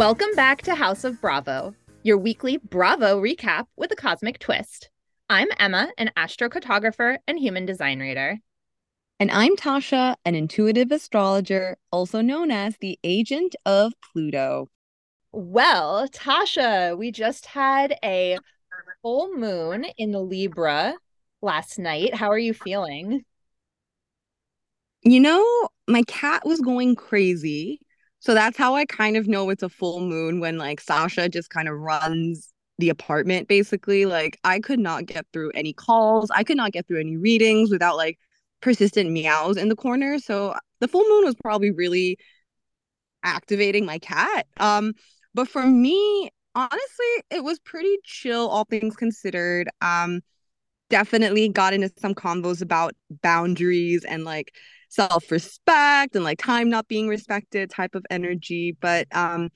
Welcome back to House of Bravo, your weekly Bravo recap with a cosmic twist. I'm Emma, an astrocartographer and human design reader. And I'm Tasha, an intuitive astrologer, also known as the agent of Pluto. Well, Tasha, we just had a full moon in Libra last night. How are you feeling? You know, my cat was going crazy. So that's how I kind of know it's a full moon when like Sasha just kind of runs the apartment basically. Like I could not get through any calls. I could not get through any readings without like persistent meows in the corner. So the full moon was probably really activating my cat. Um but for me, honestly, it was pretty chill all things considered. Um definitely got into some convos about boundaries and like self-respect and like time not being respected type of energy but um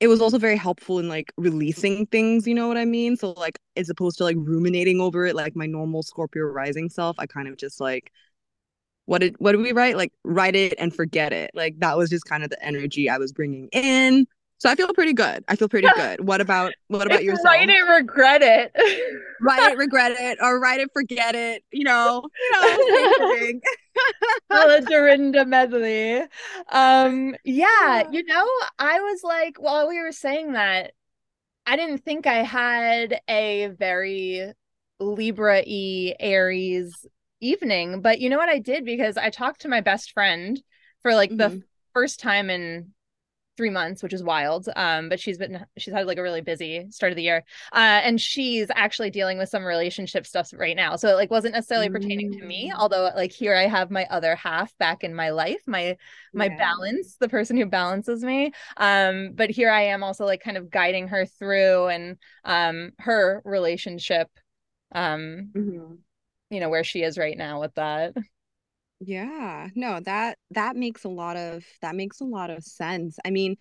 it was also very helpful in like releasing things you know what i mean? So like as opposed to like ruminating over it like my normal scorpio rising self i kind of just like what did what did we write? Like write it and forget it. Like that was just kind of the energy i was bringing in so I feel pretty good. I feel pretty good. What about what about yourself? Write it, regret it. write it, regret it, or write it, forget it. You know, you know, Dorinda medley. Um, yeah, you know, I was like, while we were saying that, I didn't think I had a very Libra e Aries evening, but you know what I did because I talked to my best friend for like mm-hmm. the first time in three months, which is wild. Um, but she's been she's had like a really busy start of the year. Uh, and she's actually dealing with some relationship stuff right now. So it like wasn't necessarily pertaining to me, mm. although like here I have my other half back in my life, my my yeah. balance, the person who balances me. Um, but here I am also like kind of guiding her through and um her relationship um mm-hmm. you know where she is right now with that yeah, no, that that makes a lot of that makes a lot of sense. I mean,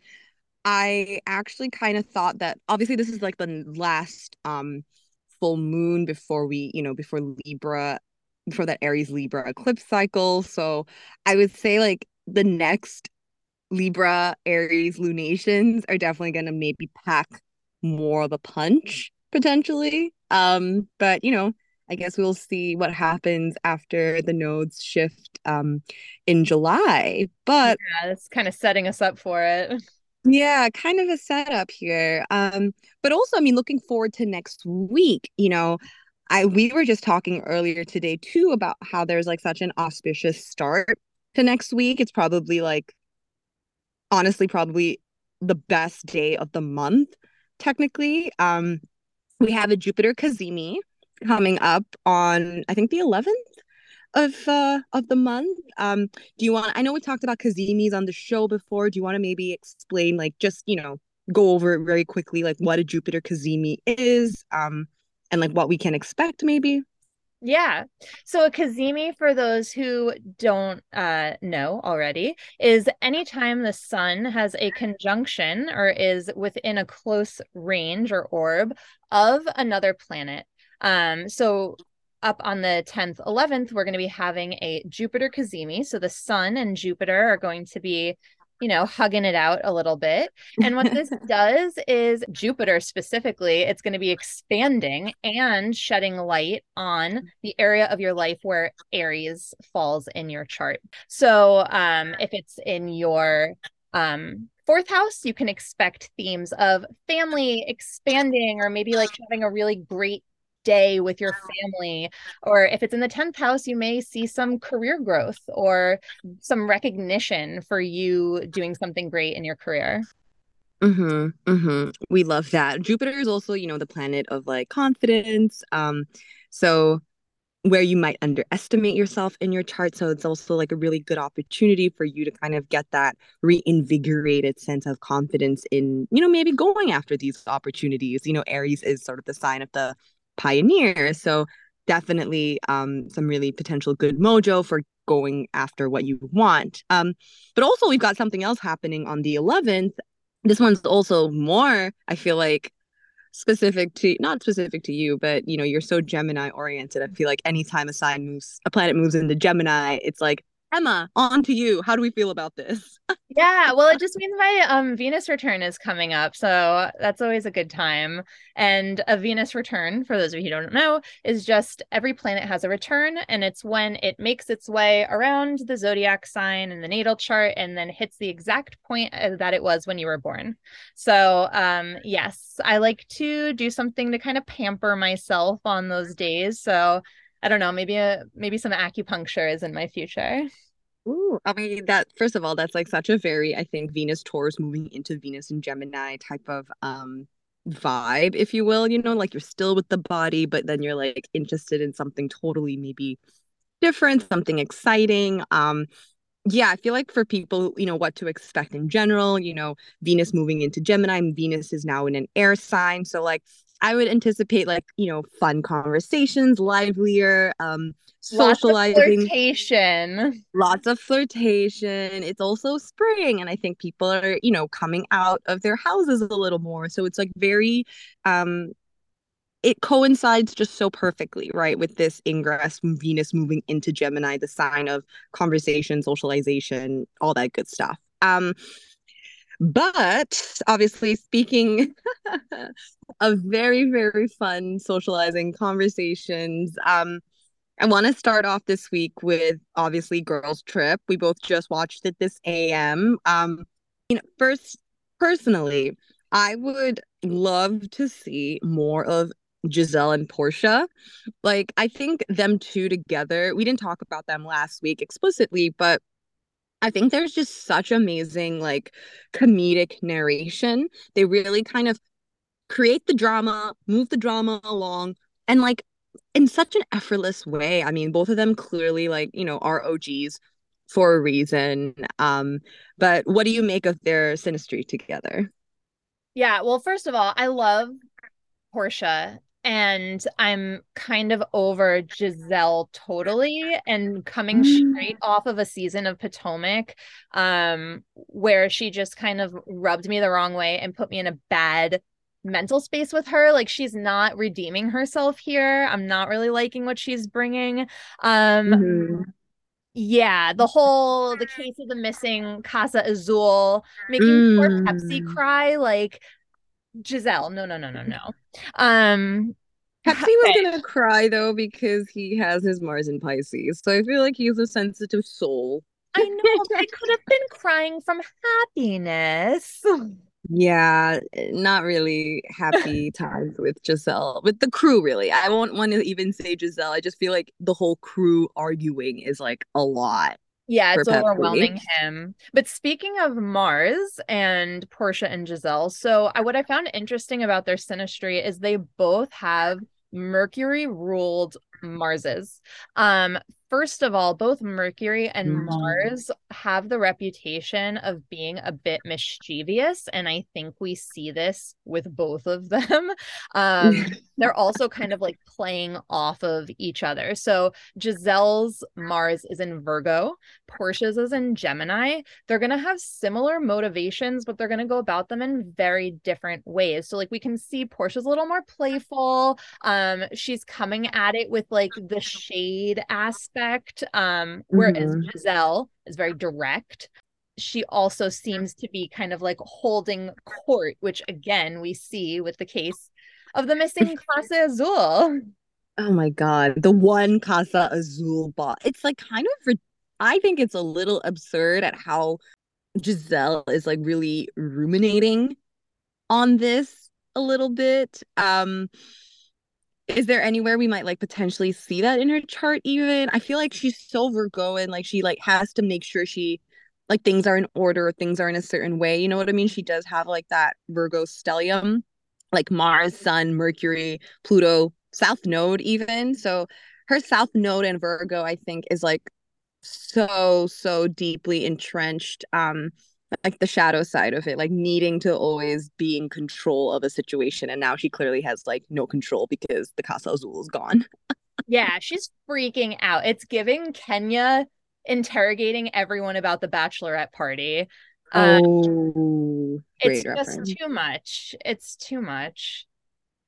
I actually kind of thought that obviously this is like the last um full moon before we, you know, before Libra, before that Aries Libra eclipse cycle. So I would say like the next Libra Aries lunations are definitely going to maybe pack more of a punch potentially. Um, but you know, I guess we'll see what happens after the nodes shift um, in July. But yeah, that's kind of setting us up for it. Yeah, kind of a setup here. Um, but also, I mean, looking forward to next week. You know, I we were just talking earlier today too about how there's like such an auspicious start to next week. It's probably like, honestly, probably the best day of the month. Technically, um, we have a Jupiter Cazimi coming up on I think the 11th of uh of the month. Um do you want I know we talked about Cazimi's on the show before. Do you want to maybe explain like just, you know, go over it very quickly like what a Jupiter Cazimi is um and like what we can expect maybe? Yeah. So a Cazimi, for those who don't uh, know already, is anytime the sun has a conjunction or is within a close range or orb of another planet. Um, so up on the 10th, 11th, we're going to be having a Jupiter Cazimi. So the sun and Jupiter are going to be you know, hugging it out a little bit. And what this does is Jupiter specifically, it's going to be expanding and shedding light on the area of your life where Aries falls in your chart. So, um, if it's in your um, fourth house, you can expect themes of family expanding or maybe like having a really great day with your family. Or if it's in the 10th house, you may see some career growth or some recognition for you doing something great in your career. Mm-hmm. Mm-hmm. We love that. Jupiter is also, you know, the planet of like confidence. Um, so where you might underestimate yourself in your chart. So it's also like a really good opportunity for you to kind of get that reinvigorated sense of confidence in, you know, maybe going after these opportunities. You know, Aries is sort of the sign of the pioneer. So definitely um, some really potential good mojo for going after what you want. Um, but also we've got something else happening on the 11th. This one's also more, I feel like, specific to not specific to you, but you know, you're so Gemini oriented. I feel like anytime a sign moves, a planet moves into Gemini, it's like Emma, on to you. How do we feel about this? Yeah, well, it just means my um Venus return is coming up, so that's always a good time. And a Venus return, for those of you who don't know, is just every planet has a return, and it's when it makes its way around the zodiac sign in the natal chart and then hits the exact point uh, that it was when you were born. So, um, yes, I like to do something to kind of pamper myself on those days. So, I don't know, maybe a maybe some acupuncture is in my future. Ooh, I mean that first of all, that's like such a very, I think, Venus Taurus moving into Venus and Gemini type of um vibe, if you will, you know, like you're still with the body, but then you're like interested in something totally maybe different, something exciting. Um, yeah, I feel like for people, you know, what to expect in general, you know, Venus moving into Gemini, Venus is now in an air sign. So like I would anticipate like, you know, fun conversations, livelier, um, socializing. Lots of flirtation. Lots of flirtation. It's also spring. And I think people are, you know, coming out of their houses a little more. So it's like very um it coincides just so perfectly, right, with this ingress Venus moving into Gemini, the sign of conversation, socialization, all that good stuff. Um, but obviously, speaking of very, very fun socializing conversations, um, I want to start off this week with obviously Girls Trip. We both just watched it this AM. Um, you know, first, personally, I would love to see more of Gizelle and Porsha. Like, I think them two together, we didn't talk about them last week explicitly, but I think there's just such amazing like comedic narration. They really kind of create the drama, move the drama along, and like in such an effortless way. I mean, both of them clearly like, you know, are OGs for a reason. Um, but what do you make of their synastry together? Yeah, well, first of all, I love Porsha and I'm kind of over Gizelle totally and coming mm. straight off of a season of Potomac um where she just kind of rubbed me the wrong way and put me in a bad mental space with her like she's not redeeming herself here i'm not really liking what she's bringing um mm-hmm. yeah the whole the case of the missing casa azul making mm. poor pepsi cry like Gizelle. No, no, no, no, no. Um Pepsi was okay. gonna cry though because he has his Mars in Pisces. So I feel like he's a sensitive soul. I know, but I could have been crying from happiness. Yeah, not really happy times with Gizelle, with the crew, really. I won't want to even say Gizelle. I just feel like the whole crew arguing is like a lot. Yeah, it's overwhelming him. But speaking of Mars and Porsha and Gizelle, so I, what I found interesting about their synastry is they both have Mercury ruled Marses. Um, first of all, both Mercury and mm-hmm. Mars have the reputation of being a bit mischievous, and I think we see this with both of them. Um, they're also kind of like playing off of each other. So Gizelle's Mars is in Virgo, Porsha's is in Gemini. They're going to have similar motivations, but they're going to go about them in very different ways. So like we can see Porsha's a little more playful. Um, she's coming at it with like the shade aspect, um, whereas mm-hmm. Gizelle is very direct she also seems to be kind of like holding court, which again we see with the case of the missing Casa Azul. Oh my god, the one Casa Azul ball. It's like kind of I think it's a little absurd at how Gizelle is like really ruminating on this a little bit. Um is there anywhere we might like potentially see that in her chart even? I feel like she's so Virgo and like she like has to make sure she like things are in order, things are in a certain way. You know what I mean? She does have like that Virgo stellium like Mars, Sun, Mercury, Pluto, South Node, even. So her South Node and Virgo, I think, is like so, so deeply entrenched. Um, like the shadow side of it, like needing to always be in control of a situation. And now she clearly has like no control because the Casa Azul is gone. yeah, she's freaking out. It's giving Kenya interrogating everyone about the bachelorette party. Um, oh, it's reference. just too much. It's too much.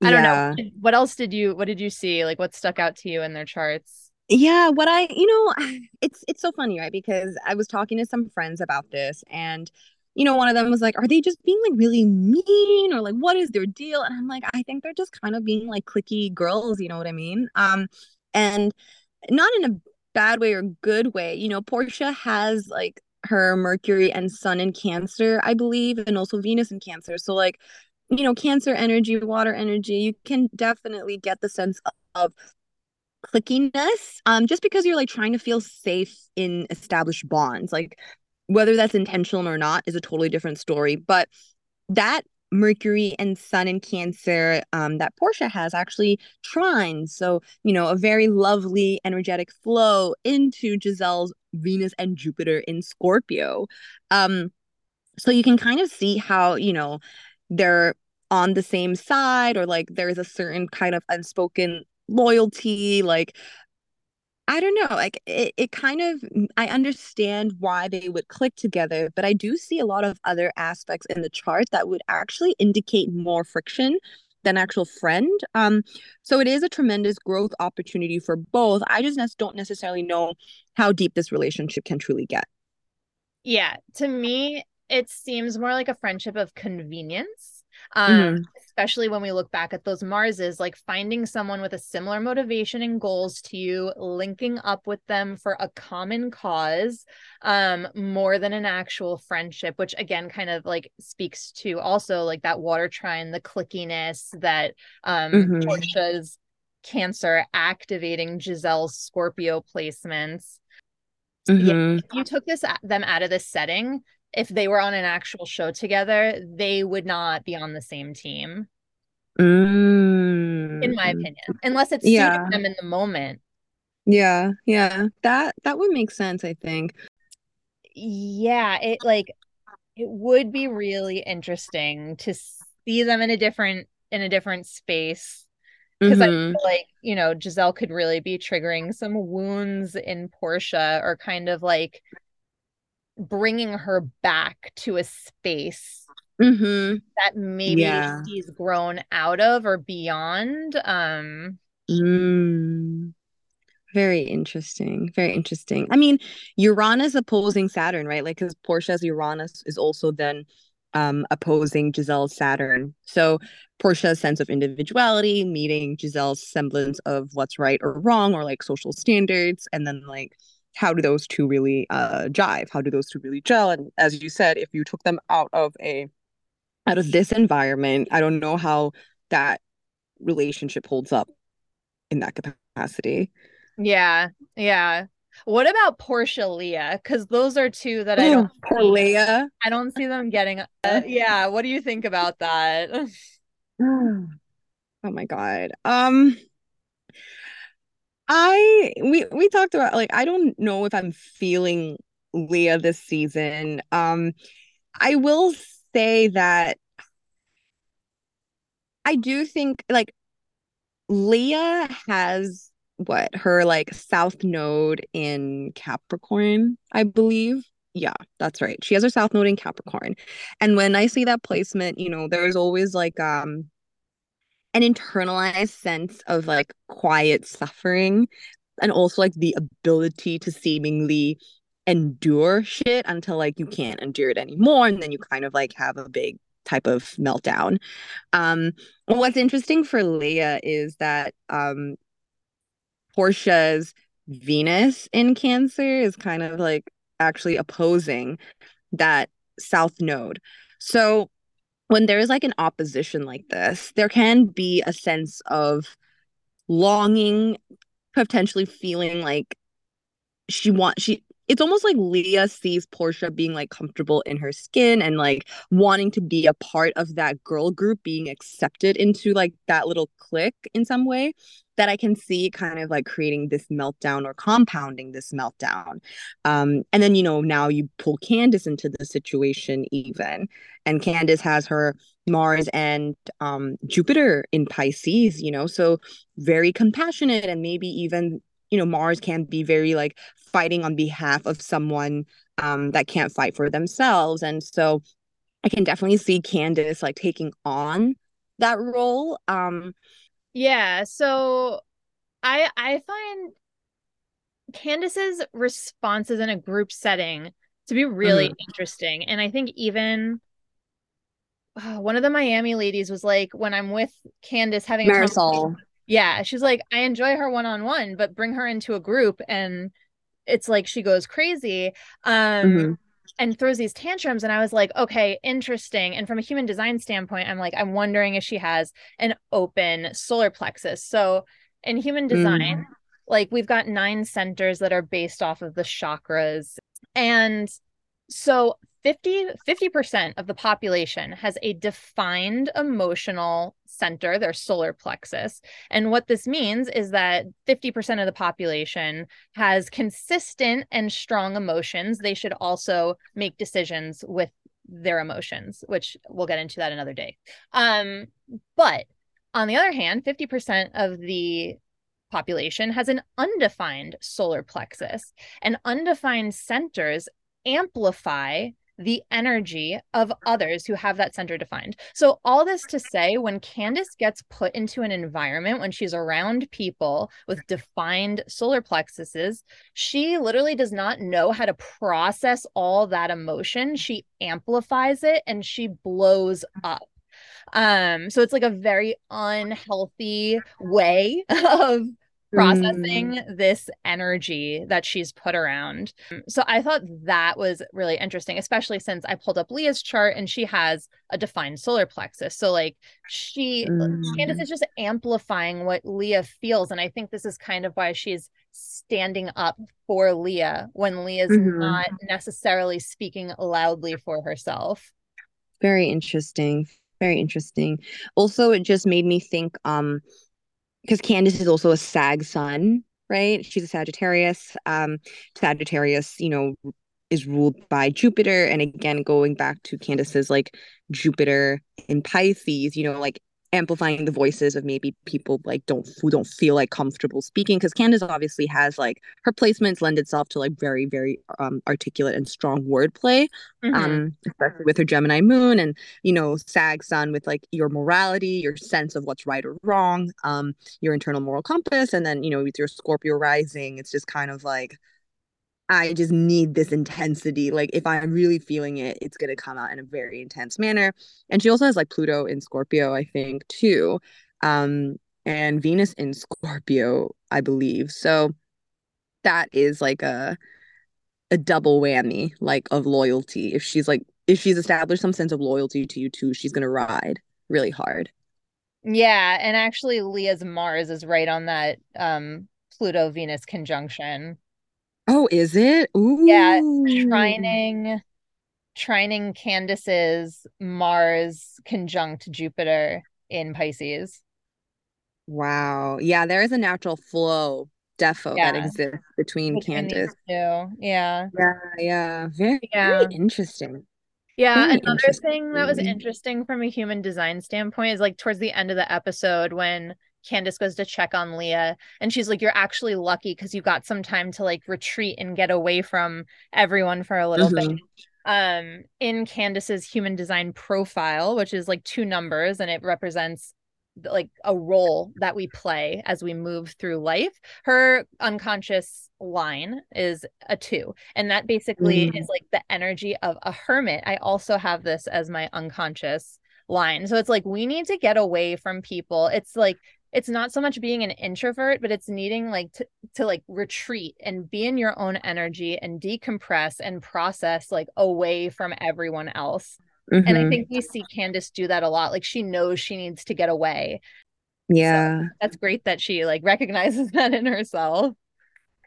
I yeah. don't know. What else did you what did you see? Like what stuck out to you in their charts? Yeah, what I, you know, it's it's so funny, right? Because I was talking to some friends about this and you know, one of them was like, "Are they just being like really mean or like what is their deal?" And I'm like, "I think they're just kind of being like clicky girls, you know what I mean?" Um and not in a bad way or good way. You know, Porsha has like her Mercury and Sun in Cancer, I believe, and also Venus in Cancer. So like, you know, Cancer energy, water energy, you can definitely get the sense of clickiness um just because you're like trying to feel safe in established bonds like whether that's intentional or not is a totally different story but that mercury and sun in cancer um, that porsha has actually trines so you know a very lovely energetic flow into gizelle's venus and jupiter in scorpio. Um so you can kind of see how you know they're on the same side or like there's a certain kind of unspoken loyalty like i don't know like it, it kind of i understand why they would click together but i do see a lot of other aspects in the chart that would actually indicate more friction than actual friend um so it is a tremendous growth opportunity for both i just don't necessarily know how deep this relationship can truly get. Yeah to me it seems more like a friendship of convenience um, mm-hmm. especially when we look back at those Marses, like finding someone with a similar motivation and goals to you, linking up with them for a common cause, um, more than an actual friendship, which again kind of like speaks to also like that water trine, the clickiness that um mm-hmm. Porsha's Cancer activating Gizelle's Scorpio placements. Mm-hmm. Yeah, if you took this them out of this setting, if they were on an actual show together, they would not be on the same team. Mm. In my opinion, unless it's yeah. them in the moment. Yeah, yeah. That that would make sense, I think. Yeah, it like it would be really interesting to see them in a different in a different space because mm-hmm. I feel like you know Gizelle could really be triggering some wounds in Porsha or kind of like bringing her back to a space mm-hmm. that maybe yeah. she's grown out of or beyond. Um, mm. Very interesting. Very interesting. I mean, Uranus opposing Saturn, right? Like, because Porsha's Uranus is also then um opposing Gizelle's Saturn. So Porsha's sense of individuality meeting Gizelle's semblance of what's right or wrong or like social standards, and then like how do those two really uh, jive? How do those two really gel? And as you said, if you took them out of a out of this environment, I don't know how that relationship holds up in that capacity. Yeah, yeah. What about Porsha Leah? Because those are two that I don't. Poor Leah. I don't see them getting. Uh, yeah. What do you think about that? oh my god. Um. I we we talked about like I don't know if I'm feeling Leah this season. Um I will say that I do think like Leah has what her like south node in Capricorn, I believe. Yeah, that's right. She has her south node in Capricorn. And when I see that placement, you know, there's always like um an internalized sense of like quiet suffering and also like the ability to seemingly endure shit until like you can't endure it anymore and then you kind of like have a big type of meltdown. Um what's interesting for leah is that um porsha's venus in cancer is kind of like actually opposing that south node. So when there's like an opposition like this, there can be a sense of longing, potentially feeling like she wants she it's almost like Leah sees Porsha being like comfortable in her skin and like wanting to be a part of that girl group, being accepted into like that little clique in some way that I can see kind of like creating this meltdown or compounding this meltdown. Um, and then, you know, now you pull Candiace into the situation even. And Candiace has her Mars and um, Jupiter in Pisces, you know, so very compassionate and maybe even you know mars can be very like fighting on behalf of someone um, that can't fight for themselves. And so I can definitely see Candiace like taking on that role. Um, yeah. So I I find Candiace's responses in a group setting to be really mm-hmm. interesting. And I think even uh, one of the Miami ladies was like, when I'm with Candiace having Marysol. yeah, she's like, I enjoy her one on one, but bring her into a group and it's like she goes crazy. Um, mm-hmm and throws these tantrums and i was like okay interesting. And from a human design standpoint i'm like i'm wondering if she has an open solar plexus. So in human design mm. like we've got nine centers that are based off of the chakras. And so 50 50% of the population has a defined emotional center their solar plexus. And what this means is that 50% of the population has consistent and strong emotions. They should also make decisions with their emotions which we'll get into that another day. Um but on the other hand 50% of the population has an undefined solar plexus. And undefined centers amplify the energy of others who have that center defined. So, all this to say, when Candiace gets put into an environment, when she's around people with defined solar plexuses, she literally does not know how to process all that emotion. She amplifies it and she blows up. Um, so it's like a very unhealthy way of processing mm. this energy that she's put around. So I thought that was really interesting, especially since I pulled up Leah's chart and she has a defined solar plexus. So like she mm. Candiace is just amplifying what Leah feels. And I think this is kind of why she's standing up for Leah when Leah's mm-hmm. not necessarily speaking loudly for herself. Very interesting. Very interesting. Also, it just made me think um because Candiace is also a Sag sun, right? She's a Sagittarius. Um, Sagittarius, you know, is ruled by Jupiter. And again, going back to Candiace's like Jupiter in Pisces, you know, like amplifying the voices of maybe people like don't who don't feel like comfortable speaking because Candiace obviously has like her placements lend itself to like very very um, articulate and strong wordplay mm-hmm. um especially with her Gemini moon and you know Sag Sun with like your morality your sense of what's right or wrong um your internal moral compass and then you know with your Scorpio rising it's just kind of like I just need this intensity. Like if I'm really feeling it, it's gonna come out in a very intense manner. And she also has like Pluto in Scorpio, I think, too. Um, and Venus in Scorpio, I believe. So that is like a a double whammy, like of loyalty. If she's like if she's established some sense of loyalty to you too, she's gonna ride really hard. Yeah, and actually Leah's Mars is right on that um Pluto Venus conjunction. Oh, is it? Ooh. Yeah, trining trining Candiace's Mars conjunct Jupiter in Pisces. Wow. Yeah, there is a natural flow defo yeah. that exists between, between Candiace. Yeah. Yeah, yeah. Very, yeah. very interesting. Yeah, very another thing that was interesting from a human design standpoint is like towards the end of the episode when Candiace goes to check on Leah and she's like, You're actually lucky because you got some time to like retreat and get away from everyone for a little mm-hmm. bit. Um, in Candiace's human design profile, which is like two numbers and it represents like a role that we play as we move through life. Her unconscious line is a two, and that basically mm. is like the energy of a hermit. I also have this as my unconscious line. So it's like we need to get away from people. It's like it's not so much being an introvert but it's needing like to, to like retreat and be in your own energy and decompress and process like away from everyone else. Mm-hmm. and i mm-hmm. think we see candiace do that a lot like she knows she needs to get away. Yeah. so that's great that she like recognizes that in herself.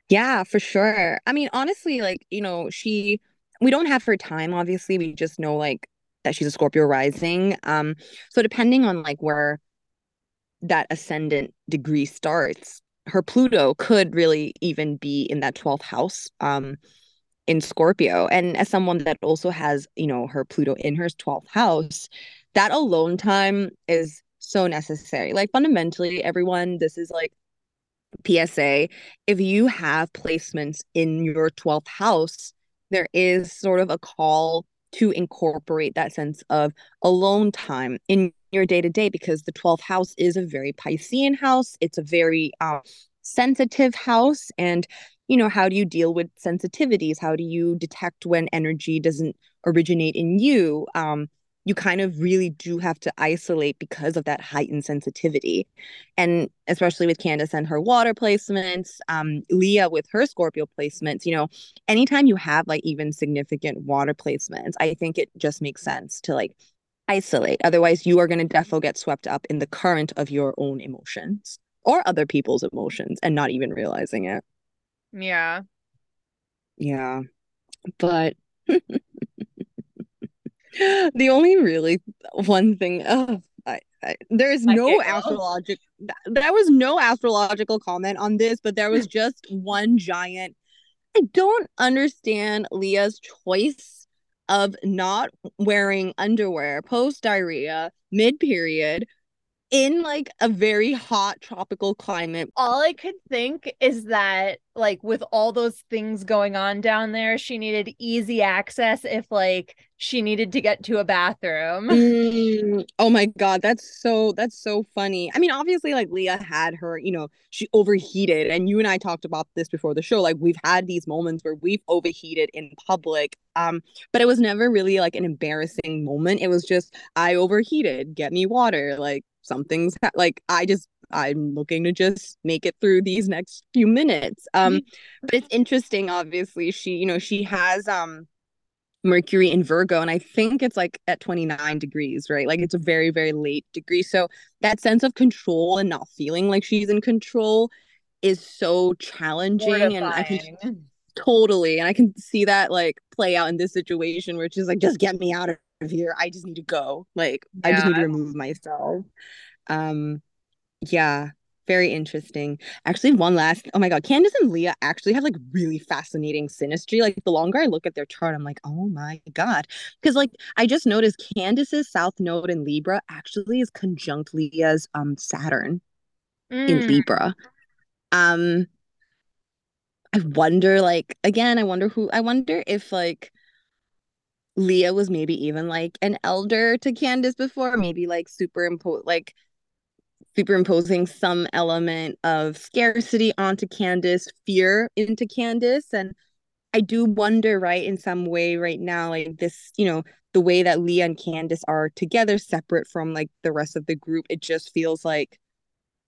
Yeah for sure. I mean honestly like you know she we don't have her time obviously. We just know like that she's a scorpio rising. Um so depending on like where that ascendant degree starts, her Pluto could really even be in that 12th house um, in Scorpio. And as someone that also has, you know, her Pluto in her 12th house, that alone time is so necessary. Like fundamentally, everyone, this is like PSA. If you have placements in your 12th house, there is sort of a call to incorporate that sense of alone time in your day to day because the 12th house is a very Piscean house. It's a very uh, sensitive house. And you know, how do you deal with sensitivities? How do you detect when energy doesn't originate in you? Um, you kind of really do have to isolate because of that heightened sensitivity. And especially with Candiace and her water placements, um, Leah with her Scorpio placements, you know, anytime you have like even significant water placements, I think it just makes sense to like isolate. Otherwise, you are going to definitely get swept up in the current of your own emotions or other people's emotions and not even realizing it. Yeah. Yeah. But the only really one thing oh, I, I, there's no astrological there was no astrological comment on this but there was just one giant i don't understand leah's choice of not wearing underwear post diarrhea mid period in like a very hot tropical climate. All I could think is that like with all those things going on down there, she needed easy access if like she needed to get to a bathroom. Mm, oh my god, that's so that's so funny. I mean, obviously like Leah had her, you know, she overheated and you and I talked about this before the show. Like we've had these moments where we've overheated in public. Um, but it was never really like an embarrassing moment. It was just I overheated, get me water. Like something's ha- like I just I'm looking to just make it through these next few minutes. Um, but it's interesting. Obviously, she you know she has um Mercury in Virgo, and I think it's like at 29 degrees, right? Like it's a very very late degree. So that sense of control and not feeling like she's in control is so challenging, Mortifying. and I can totally and I can see that like play out in this situation where she's like, just get me out of here. I just need to go. Like yeah. I just need to remove myself. Um yeah, very interesting. Actually, one last oh my god, Candiace and Leah actually have like really fascinating synastry. Like the longer I look at their chart, I'm like, oh my god. Because like I just noticed Candiace's South Node in Libra actually is conjunct Leah's um Saturn mm. in Libra. Um I wonder, like, again, I wonder who I wonder if like Leah was maybe even like an elder to Candiace before, maybe like superimpose like superimposing some element of scarcity onto Candiace, fear into Candiace. And I do wonder, right, in some way right now, like this, you know, the way that Leah and Candiace are together, separate from like the rest of the group, it just feels like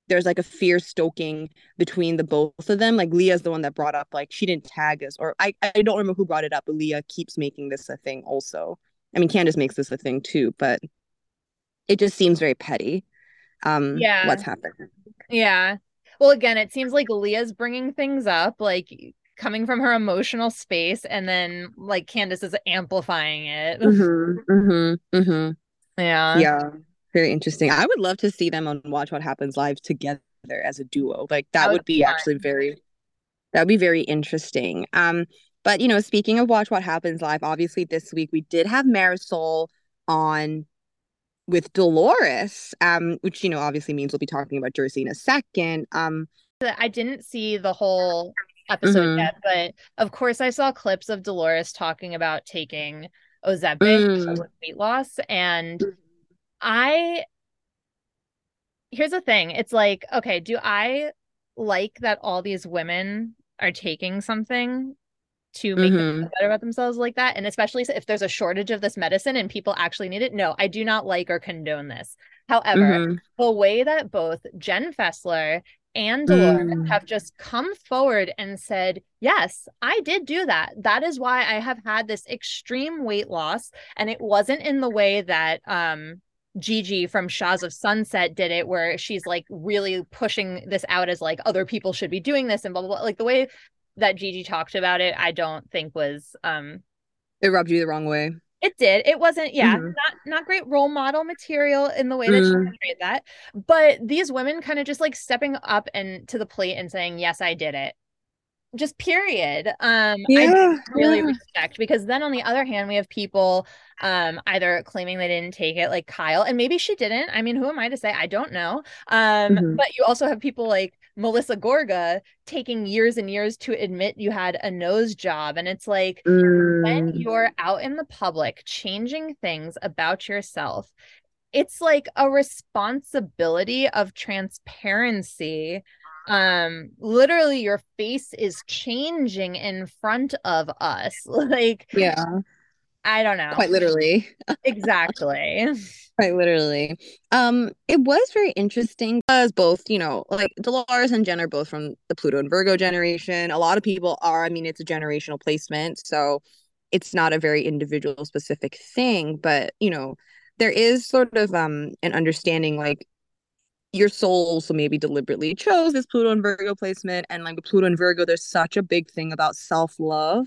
there's like a fear stoking between the both of them. Like Leah's the one that brought up like she didn't tag us, or I I don't remember who brought it up, but Leah keeps making this a thing also. I mean, Candiace makes this a thing too, but it just seems very petty. Um, yeah, what's happening? Yeah. Well, again, it seems like Leah's bringing things up, like coming from her emotional space, and then like Candiace is amplifying it. Mm-hmm, mm-hmm, mm-hmm. Yeah. Yeah very interesting. I would love to see them on Watch What Happens Live together as a duo. Like that, that would be fun. actually very that would be very interesting. Um, but you know, speaking of Watch What Happens Live, obviously this week we did have Marysol on with Dolores, um, which you know obviously means we'll be talking about Jersey in a second. Um, I didn't see the whole episode mm-hmm. yet, but of course I saw clips of Dolores talking about taking Ozempic mm. with weight loss, and I here's the thing. It's like, okay, do I like that all these women are taking something to make mm-hmm. them feel better about themselves like that? And especially if there's a shortage of this medicine and people actually need it. No, I do not like or condone this. However, mm-hmm. the way that both Jen Fessler and Dolores mm. have just come forward and said, Yes, I did do that. That is why I have had this extreme weight loss. And it wasn't in the way that um Gigi from Shahs of Sunset did it, where she's like really pushing this out as like other people should be doing this and blah blah blah. Like the way that Gigi talked about it, I don't think was um it rubbed you the wrong way. It did. It wasn't, yeah, mm-hmm. not not great role model material in the way that mm. she portrayed that. But these women kind of just like stepping up and to the plate and saying, Yes, I did it just period um yeah, i really yeah. respect because then on the other hand we have people um either claiming they didn't take it like kyle and maybe she didn't i mean who am i to say i don't know um mm-hmm. but you also have people like melissa gorga taking years and years to admit you had a nose job and it's like mm. when you're out in the public changing things about yourself it's like a responsibility of transparency um literally your face is changing in front of us. Like yeah. I don't know. Quite literally. Exactly. Quite literally. Um it was very interesting because both you know like dolores and jen are both from the pluto and virgo generation. A lot of people are i mean it's a generational placement so it's not a very individual specific thing but you know there is sort of um an understanding like your soul so maybe deliberately chose this Pluto and Virgo placement and like Pluto and Virgo there's such a big thing about self-love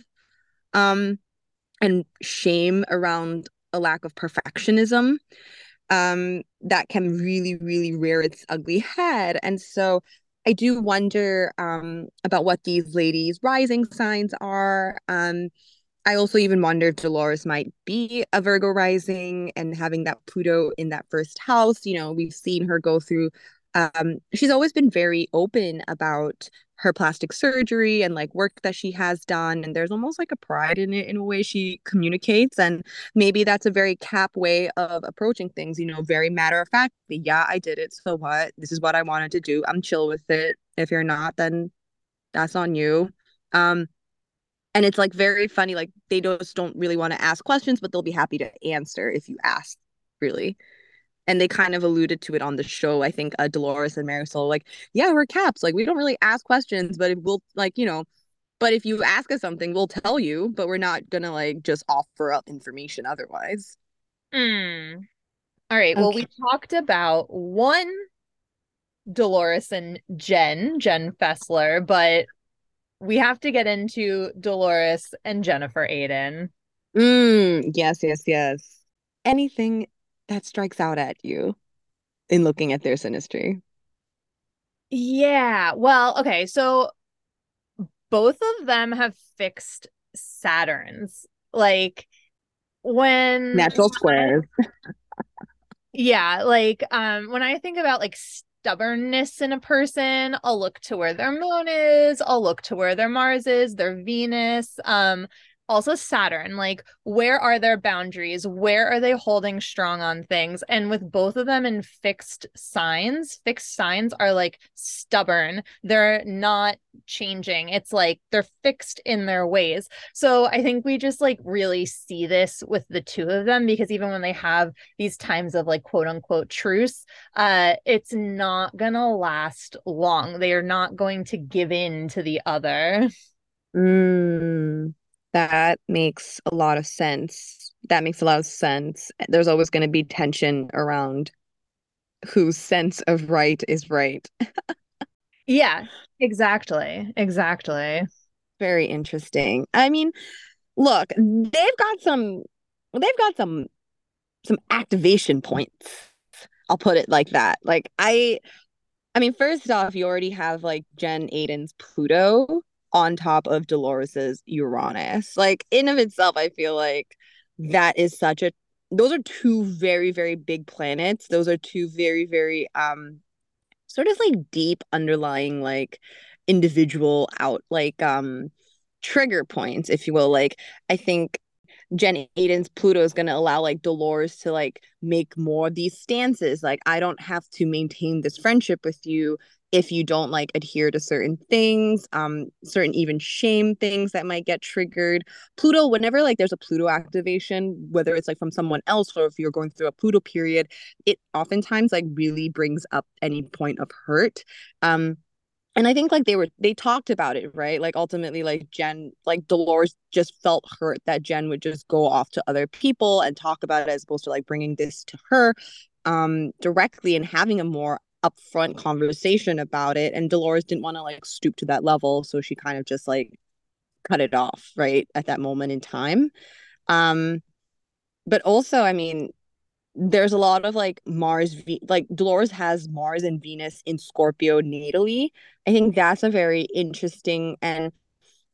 um and shame around a lack of perfectionism um that can really really rear its ugly head. And so I do wonder um about what these ladies rising signs are um I also even wonder if Dolores might be a Virgo rising and having that Pluto in that first house. You know, we've seen her go through um she's always been very open about her plastic surgery and like work that she has done and there's almost like a pride in it in a way she communicates and maybe that's a very cap way of approaching things you know very matter of fact yeah i did it so what? This is what i wanted to do. I'm chill with it. If you're not then that's on you. Um and it's like very funny like they just don't really want to ask questions but they'll be happy to answer if you ask really and they kind of alluded to it on the show i think uh, dolores and marysol like yeah we're caps like we don't really ask questions but if we'll like you know but if you ask us something we'll tell you but we're not gonna like just offer up information otherwise mm. all right okay. well we talked about one dolores and jen jen fessler but we have to get into Dolores and Jennifer Aydin. Mm, yes, yes, yes. Anything that strikes out at you in looking at their synastry? Yeah. Well, okay. So both of them have fixed Saturns. Like when natural squares. yeah. Like um when I think about like stubbornness in a person, I'll look to where their moon is, I'll look to where their Mars is, their Venus. Um, also Saturn, like where are their boundaries? Where are they holding strong on things? And with both of them in fixed signs, fixed signs are like stubborn. They're not changing. It's like they're fixed in their ways. So I think we just like really see this with the two of them because even when they have these times of like quote unquote truce, uh it's not to last long. They are not going to give in to the other. Mm. That makes a lot of sense. That makes a lot of sense. There's always going to be tension around whose sense of right is right. yeah, exactly. Exactly. Very interesting. I mean, look, they've got some they've got some some activation points. I'll put it like that. Like I I mean, first off, you already have like Jen Aydin's Pluto, on top of Dolores's Uranus. Like in of itself, I feel like that is such a those are two very, very big planets. Those are two very, very um sort of like deep underlying like individual out like um trigger points, if you will. Like I think Jen Aydin's Pluto is going to allow like Dolores to like make more of these stances. Like, I don't have to maintain this friendship with you if you don't like adhere to certain things um certain even shame things that might get triggered. Pluto whenever like there's a pluto activation whether it's like from someone else or if you're going through a pluto period it oftentimes like really brings up any point of hurt. Um and i think like they were they talked about it right? Like ultimately like jen like dolores just felt hurt that jen would just go off to other people and talk about it as opposed to like bringing this to her um directly and having a more upfront conversation about it and Dolores didn't want to like stoop to that level so she kind of just like cut it off right at that moment in time. Um but also I mean there's a lot of like Mars v- like Dolores has Mars and Venus in Scorpio natally. I think that's a very interesting and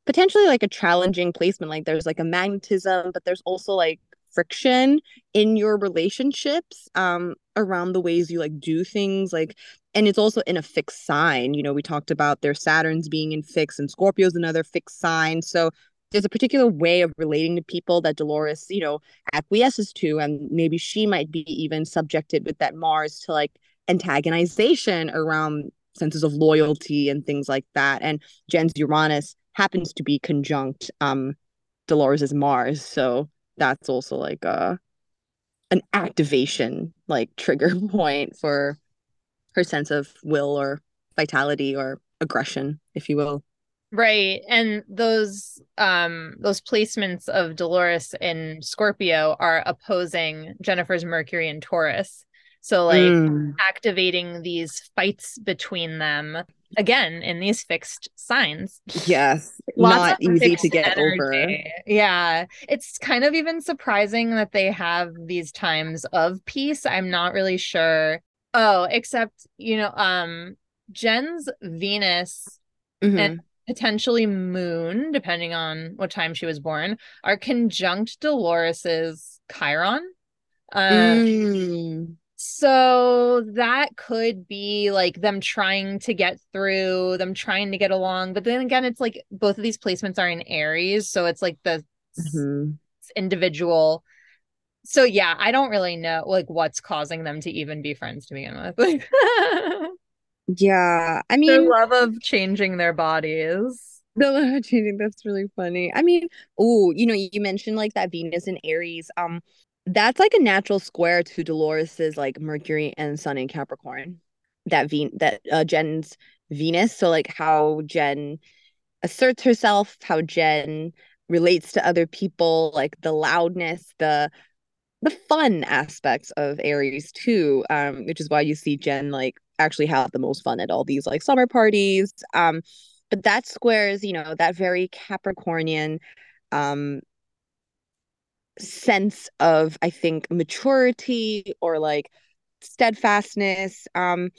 potentially like a challenging placement. Like there's like a magnetism but there's also like friction in your relationships um around the ways you like do things like and it's also in a fixed sign. You know we talked about their saturns being in fixed and scorpio's another fixed sign. So there's a particular way of relating to people that dolores you know acquiesces to and maybe she might be even subjected with that mars to like antagonization around senses of loyalty and things like that. And Jen's Uranus happens to be conjunct um Mars, so that's also like a an activation like trigger point for her sense of will or vitality or aggression, if you will. Right. And those um those placements of Dolores in Scorpio are opposing Jennifer's Mercury and Taurus. So like mm. activating these fights between them again in these fixed signs. Yes. Not easy to get energy. over. Yeah. It's kind of even surprising that they have these times of peace. I'm not really sure. Oh, except, you know, um Jen's Venus mm-hmm. and potentially Moon, depending on what time she was born, are conjunct Dolores's Chiron. Uh, mm. So that could be like them trying to get through, them trying to get along. But then again, it's like both of these placements are in Aries. So it's like the mm-hmm. individual. So yeah, I don't really know like what's causing them to even be friends to begin with. yeah. I mean, their love of changing their bodies. The love of changing. That's really funny. I mean, oh, you know, you mentioned like that Venus and Aries. Um, that's like a natural square to Dolores's like Mercury and Sun in Capricorn. That Ven that uh, Jen's Venus. So like how Jen asserts herself, how Jen relates to other people, like the loudness, the the fun aspects of Aries too. Um, which is why you see Jen like actually have the most fun at all these like summer parties. Um, but that squares, you know, that very Capricornian um sense of i think maturity or like steadfastness um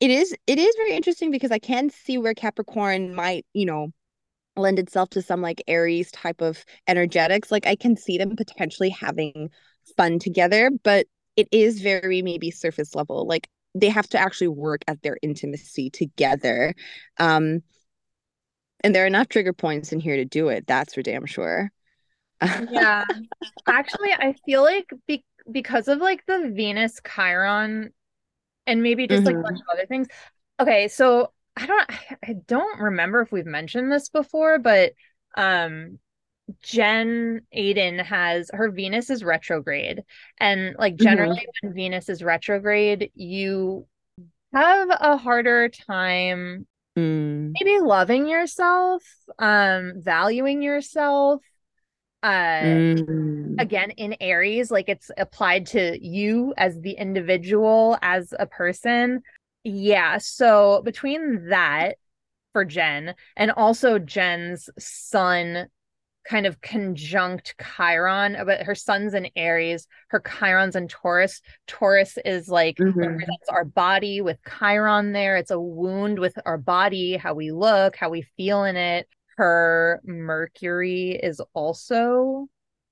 it is it is very interesting because i can see where capricorn might you know lend itself to some like aries type of energetics. Like i can see them potentially having fun together but it is very maybe surface level. Like they have to actually work at their intimacy together um and there are enough trigger points in here to do it that's for damn sure yeah. Actually, I feel like be- because of like the Venus Chiron and maybe just mm-hmm. like a bunch mm-hmm. of other things. Okay, so I don't I don't remember if we've mentioned this before, but um Jen Aydin has her Venus is retrograde. And like generally mm-hmm. when Venus is retrograde, you have a harder time mm. maybe loving yourself, um, valuing yourself, uh mm. again in aries like it's applied to you as the individual as a person yeah so between that for jen and also jen's sun kind of conjunct chiron but her sun's in aries her chiron's in taurus taurus is like mm-hmm. represents our body with chiron there it's a wound with our body how we look how we feel in it her Mercury is also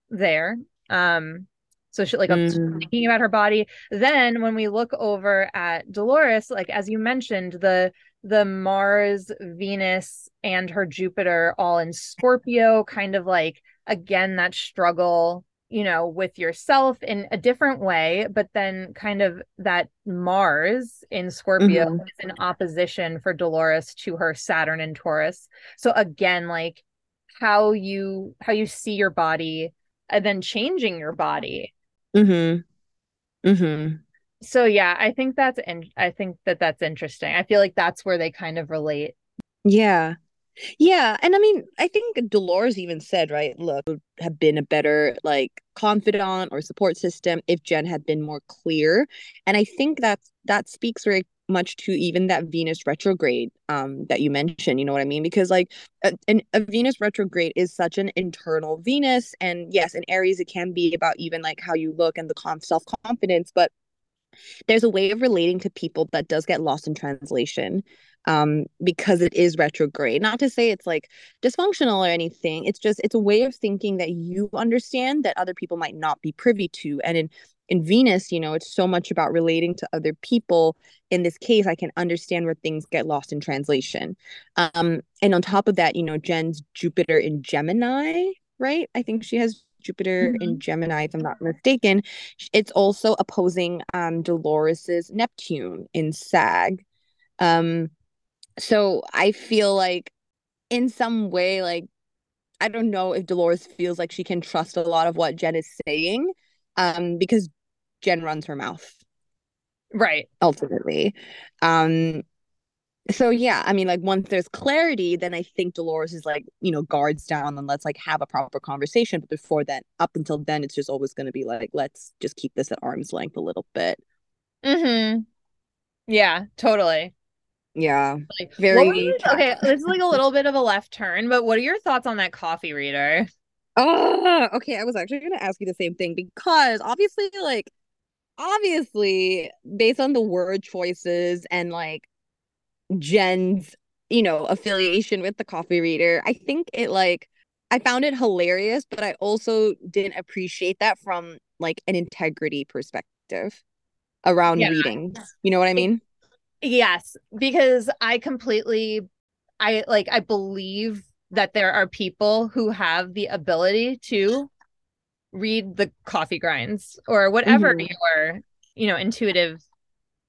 there. Um, so she like mm. I'm thinking about her body. Then when we look over at Dolores, like as you mentioned, the the Mars, Venus, and her Jupiter all in Scorpio, kind of like again that struggle you know, with yourself in a different way, but then kind of that Mars in Scorpio mm-hmm. is in opposition for Dolores to her Saturn in Taurus. So again, like how you how you see your body and then changing your body. Mm-hmm. Mm-hmm. So yeah, I think that's in I think that that's interesting. I feel like that's where they kind of relate. Yeah. Yeah, and I mean, I think Dolores even said, right, look, would have been a better like confidant or support system if Jen had been more clear. And I think that that speaks very much to even that Venus retrograde um that you mentioned, you know what I mean? Because like a, a Venus retrograde is such an internal Venus and yes, in Aries it can be about even like how you look and the con- self-confidence, but there's a way of relating to people that does get lost in translation um, because it is retrograde. Not to say it's like dysfunctional or anything. It's just it's a way of thinking that you understand that other people might not be privy to. And in in Venus, you know, it's so much about relating to other people. In this case, I can understand where things get lost in translation. Um, and on top of that, you know, Jen's Jupiter in Gemini, right? I think she has Jupiter mm-hmm. in Gemini, if I'm not mistaken. It's also opposing um Dolores's Neptune in Sag. Um, so I feel like in some way, like I don't know if Dolores feels like she can trust a lot of what Jen is saying, um, because Jen runs her mouth. Right. Ultimately. Um, so yeah, I mean, like once there's clarity, then I think Dolores is like, you know, guards down and let's like have a proper conversation. But before that, up until then, it's just always gonna be like, let's just keep this at arm's length a little bit. Mm-hmm. Yeah, totally. Yeah. Like, very okay, this is like a little bit of a left turn, but what are your thoughts on that coffee reader? Oh, okay. I was actually gonna ask you the same thing because obviously, like, obviously, based on the word choices and like Jen's, you know, affiliation with the coffee reader, I think it like I found it hilarious, but I also didn't appreciate that from like an integrity perspective around yeah. readings. You know what I mean? Yes, because I completely I like I believe that there are people who have the ability to read the coffee grinds or whatever mm-hmm. your you know intuitive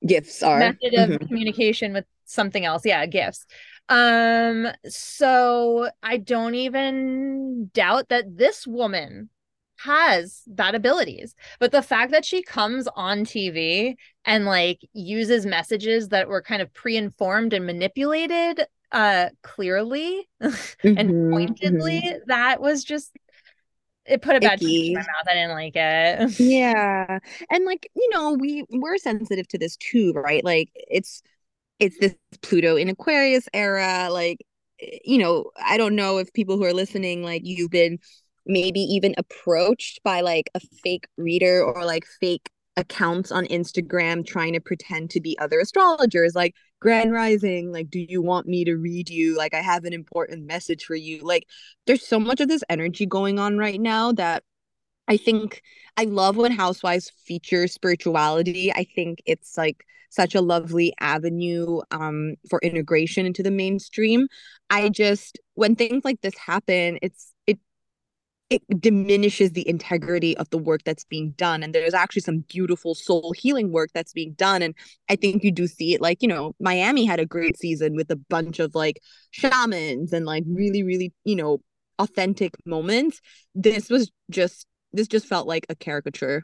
gifts are method of mm-hmm. communication with something else yeah gifts um so i don't even doubt that this woman has that abilities but the fact that she comes on tv and like uses messages that were kind of pre-informed and manipulated uh clearly mm-hmm, and pointedly mm-hmm. that was just it put a bad taste in my mouth. I didn't like it. Yeah and like you know we we're sensitive to this too right? Like it's it's this pluto in aquarius era like you know i don't know if people who are listening like you've been maybe even approached by like a fake reader or like fake accounts on Instagram trying to pretend to be other astrologers like grand rising like do you want me to read you? Like i have an important message for you. Like there's so much of this energy going on right now that i think i love when housewives feature spirituality. I think it's like such a lovely avenue um for integration into the mainstream. I just when things like this happen it's it diminishes the integrity of the work that's being done and there's actually some beautiful soul healing work that's being done and i think you do see it like you know miami had a great season with a bunch of like shamans and like really really you know authentic moments this was just this just felt like a caricature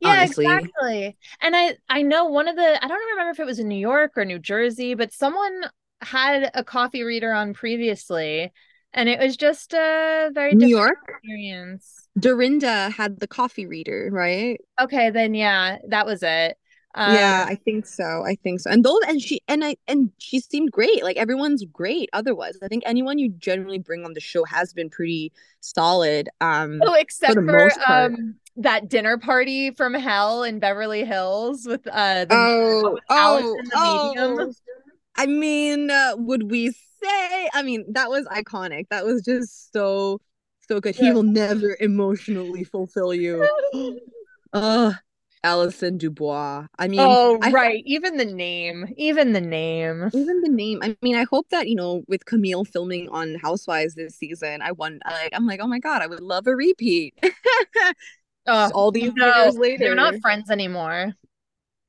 yeah honestly. exactly and i i know one of the i don't remember if it was in new york or new jersey but someone had a coffee reader on previously and it was just a very New York experience. Dorinda had the coffee reader, right? Okay, then yeah, that was it. Um, yeah, I think so. I think so. And those and she and I and she seemed great. Like everyone's great otherwise. I think anyone you generally bring on the show has been pretty solid. Um Oh, except for, for um that dinner party from hell in Beverly Hills with uh the oh, oh, oh. I mean, uh, would we say. I mean, that was iconic. That was just so so good. He will never emotionally fulfill you. uh Allison DuBois. I mean, oh I, right, even the name, even the name, even the name. I mean, I hope that you know, with Camille filming on Housewives this season, I want like I'm like, oh my god, I would love a repeat. oh, all these no, years later, they're not friends anymore.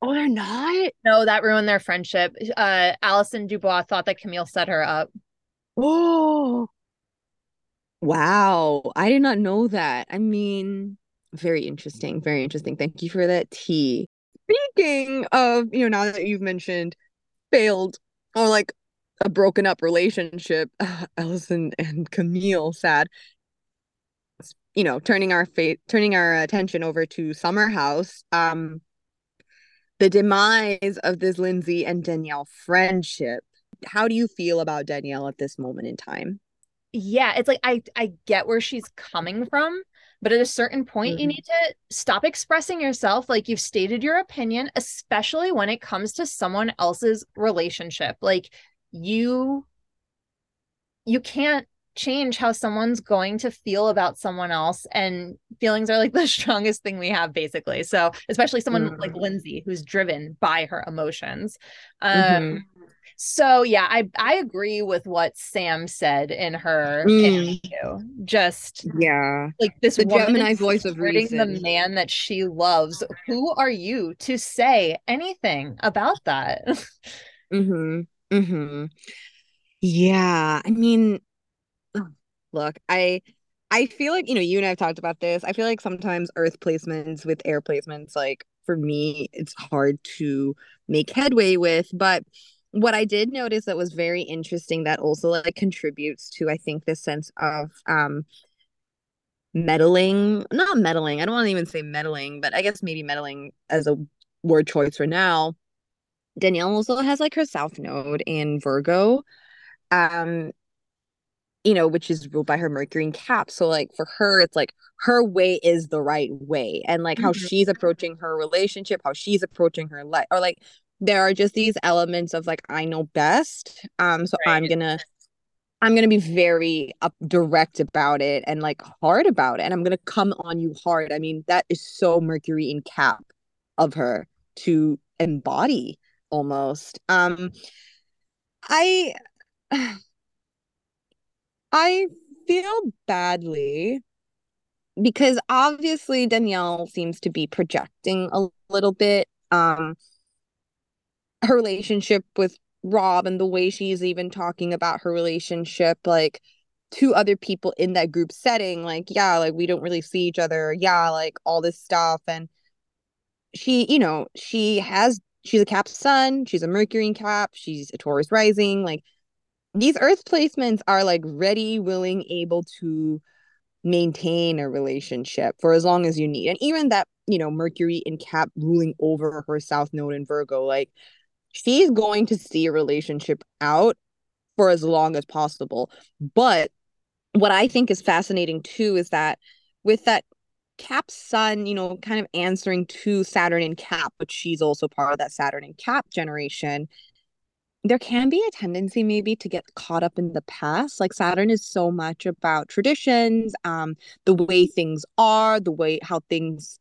Oh, they're not? No, that ruined their friendship. Uh Allison DuBois thought that Camille set her up. Oh. Wow. I did not know that. I mean, very interesting. Very interesting. Thank you for that tea. Speaking of, you know, now that you've mentioned failed or like a broken up relationship, uh, Allison and Camille sad. You know, turning our fate turning our attention over to Summer House. Um the demise of this Lindsay and Danielle friendship. How do you feel about Danielle at this moment in time? Yeah, it's like I I get where she's coming from, but at a certain point mm-hmm. you need to stop expressing yourself like you've stated your opinion, especially when it comes to someone else's relationship. Like you you can't change how someone's going to feel about someone else and feelings are like the strongest thing we have basically so especially someone mm. like lindsay who's driven by her emotions um mm-hmm. so yeah i i agree with what sam said in her mm. interview just yeah like this the gemini voice of reason the man that she loves who are you to say anything about that Mm-hmm. Mm-hmm. Yeah. I mean, look, I I feel like, you know, you and I've talked about this. I feel like sometimes earth placements with air placements, like for me, it's hard to make headway with. But what I did notice that was very interesting that also like contributes to, I think, this sense of um meddling, not meddling. I don't want to even say meddling, but I guess maybe meddling as a word choice for now. Danielle also has like her south node in Virgo. Um, you know, which is ruled by her Mercury and Cap. So like for her, it's like her way is the right way. And like how mm-hmm. she's approaching her relationship, how she's approaching her life, or like there are just these elements of like I know best. Um, so right. I'm gonna I'm gonna be very up direct about it and like hard about it. And I'm gonna come on you hard. I mean, that is so Mercury in Cap of her to embody almost. Um I I feel badly because obviously Danielle seems to be projecting a little bit um her relationship with Rob and the way she's even talking about her relationship like to other people in that group setting like yeah like we don't really see each other yeah like all this stuff and she you know she has she's a cap sun she's a mercury in cap she's a taurus rising like these earth placements are like ready, willing, able to maintain a relationship for as long as you need. And even that, you know, Mercury in Cap ruling over her South Node in Virgo, like she's going to see a relationship out for as long as possible. But what I think is fascinating too is that with that Cap Sun, you know, kind of answering to Saturn in Cap, but she's also part of that Saturn in Cap generation there can be a tendency maybe to get caught up in the past like saturn is so much about traditions um the way things are the way how things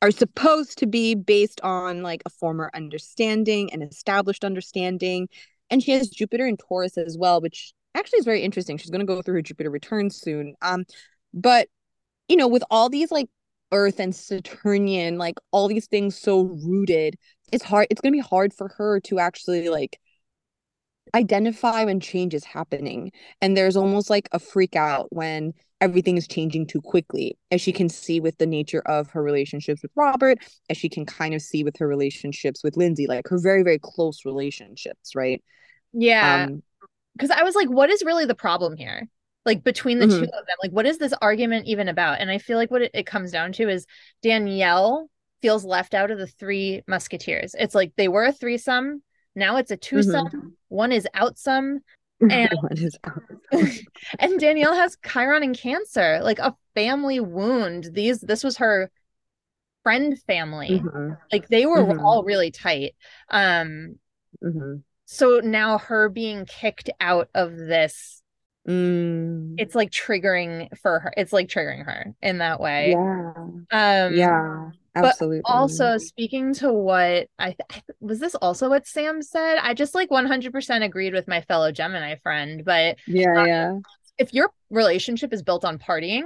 are supposed to be based on like a former understanding and established understanding and she has jupiter in taurus as well which actually is very interesting she's going to go through her jupiter return soon um but you know with all these like earth and saturnian like all these things so rooted it's hard it's going to be hard for her to actually like identify when change is happening. And there's almost like a freak out when everything is changing too quickly as she can see with the nature of her relationships with robert as she can kind of see with her relationships with lindsay like her very very close relationships right? Yeah. Because um, i was like what is really the problem here? Like between the mm-hmm. two of them like what is this argument even about? And i feel like what it, it comes down to is danielle feels left out of the three musketeers. It's like they were a threesome, now it's a twosome. Mm-hmm. One is outsome, and one is out. and Danielle has Chiron and Cancer, like a family wound. These this was her friend family. Mm-hmm. Like they were mm-hmm. all really tight. Um mm-hmm. so now her being kicked out of this mm. it's like triggering for her. It's like triggering her in that way. Yeah. Um yeah Absolutely. But also speaking to what I th- was this also what Sam said? I just like 100% agreed with my fellow Gemini friend, but yeah, um, yeah. If your relationship is built on partying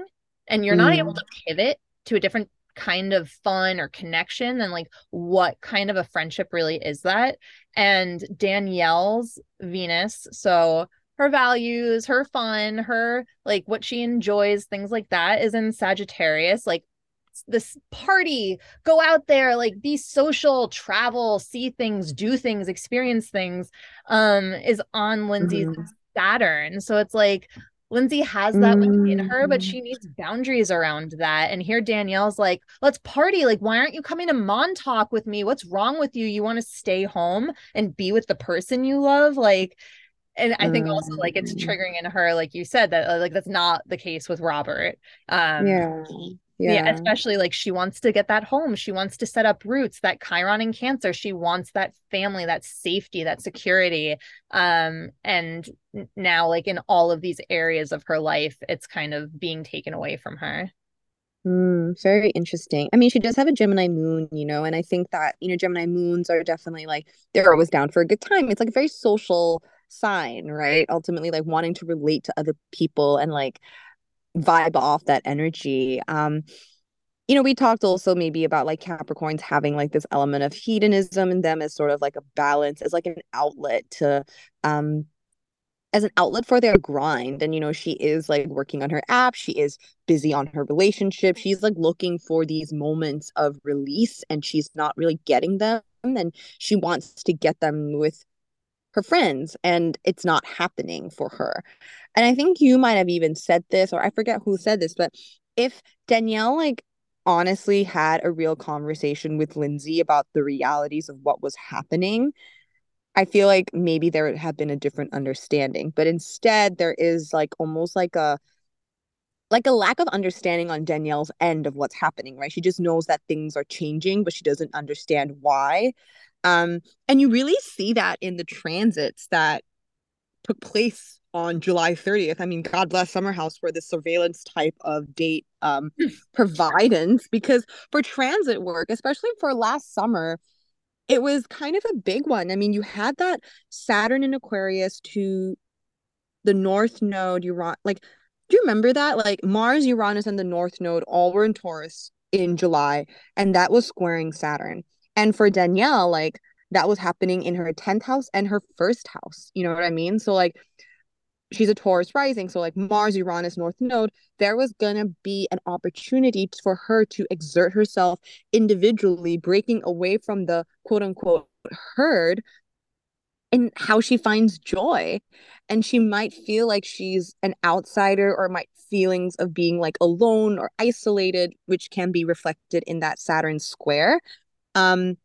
and you're mm. not able mm. to pivot to a different kind of fun or connection, then like what kind of a friendship really is that? And Danielle's Venus, so her values, her fun, her like what she enjoys, things like that is in Sagittarius, like this party go out there like be social travel see things do things experience things um is on lindsay's mm-hmm. saturn. So it's like lindsay has that mm-hmm. in her but she needs boundaries around that. And here danielle's like let's party. Like why aren't you coming to montauk with me? What's wrong with you? You want to stay home and be with the person you love? Like and i think also like it's mm. triggering in her like you said that like that's not the case with robert. Um yeah yeah. yeah. especially like she wants to get that home she wants to set up roots that chiron in cancer she wants that family that safety that security um and now like in all of these areas of her life it's kind of being taken away from her Mm, very interesting. I mean, she does have a Gemini moon, you know, and I think that, you know, Gemini moons are definitely like, they're always down for a good time. It's like a very social sign, right? Ultimately, like wanting to relate to other people and like vibe off that energy. Um, you know, we talked also maybe about like Capricorns having like this element of hedonism in them as sort of like a balance, as like an outlet to um as an outlet for their grind. And you know, she is like working on her app, she is busy on her relationship. She's like looking for these moments of release and she's not really getting them. And she wants to get them with her friends and it's not happening for her. And I think you might have even said this, or I forget who said this, but if Danielle like honestly had a real conversation with Lindsay about the realities of what was happening, I feel like maybe there would have been a different understanding. But instead, there is like almost like a like a lack of understanding on Danielle's end of what's happening, right? She just knows that things are changing, but she doesn't understand why. Um, and you really see that in the transits that took place on July 30th. I mean, God bless Summer House for the surveillance type of date um, providence because for transit work, especially for last summer, it was kind of a big one. I mean, you had that Saturn in Aquarius to the North Node, Uranus. Like, do you remember that? Like Mars, Uranus, and the North Node all were in Taurus in July, and that was squaring Saturn. And for Danielle, like that was happening in her 10th house and her first house. You know what I mean? So like she's a Taurus rising, so like Mars, Uranus, North Node, there was gonna be an opportunity for her to exert herself individually, breaking away from the quote unquote herd and how she finds joy. And she might feel like she's an outsider or might feelings of being like alone or isolated, which can be reflected in that Saturn square. Um,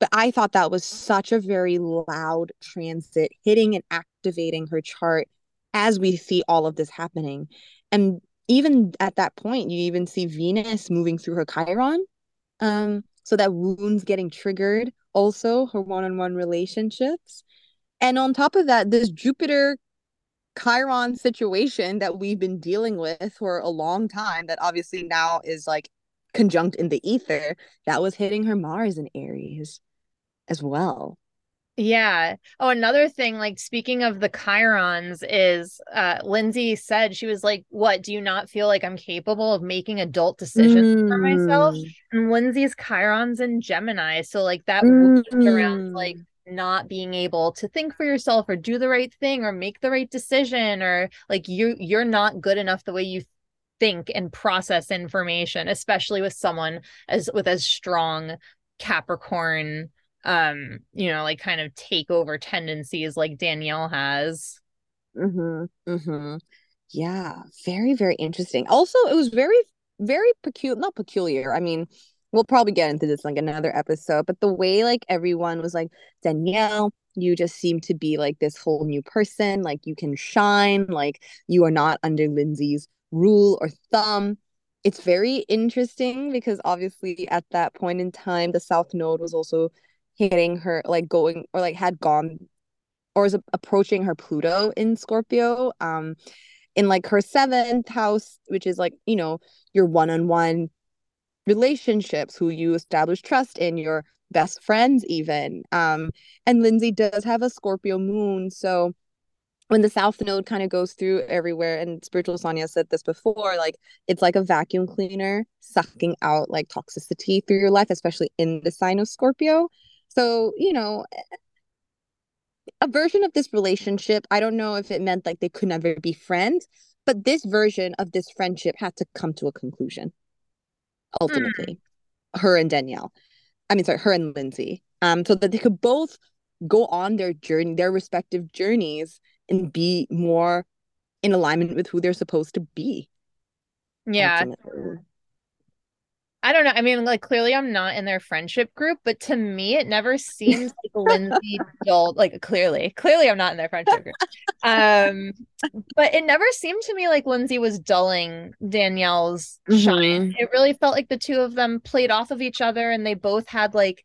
but I thought that was such a very loud transit, hitting and activating her chart as we see all of this happening. And even at that point, you even see Venus moving through her Chiron. Um, so that wounds getting triggered, also her one on one relationships. And on top of that, this Jupiter Chiron situation that we've been dealing with for a long time, that obviously now is like conjunct in the ether, that was hitting her Mars in Aries as well. Yeah. Oh, another thing, like speaking of the Chirons, is uh Lindsay said she was like, What do you not feel like I'm capable of making adult decisions mm. for myself? Mm. And Lindsay's Chirons in Gemini. So like that mm. around like not being able to think for yourself or do the right thing or make the right decision or like you you're not good enough the way you think and process information, especially with someone as with as strong Capricorn um you know like kind of take over tendencies like danielle has. Mm-hmm mm-hmm. Yeah very very interesting. Also it was very very peculiar not peculiar i mean we'll probably get into this like another episode but the way like everyone was like danielle you just seem to be like this whole new person like you can shine like you are not under lindsay's rule or thumb. It's very interesting because obviously at that point in time the south node was also hitting her like going or like had gone or is approaching her Pluto in Scorpio um in like her seventh house which is like you know your one-on-one relationships who you establish trust in your best friends even um and Lindsay does have a Scorpio moon so when the south node kind of goes through everywhere and spiritual sonia said this before like it's like a vacuum cleaner sucking out like toxicity through your life especially in the sign of scorpio so, you know, a version of this relationship, I don't know if it meant like they could never be friends, but this version of this friendship had to come to a conclusion ultimately. Hmm. Her and Danielle. I mean, sorry, her and Lindsay. Um, so that they could both go on their journey, their respective journeys, and be more in alignment with who they're supposed to be. Yeah. Ultimately. I don't know. I mean, like clearly I'm not in their friendship group, but to me it never seems like Lindsay dulled like clearly. Clearly I'm not in their friendship group. Um but it never seemed to me like Lindsay was dulling Danielle's mm-hmm. shine. It really felt like the two of them played off of each other and they both had like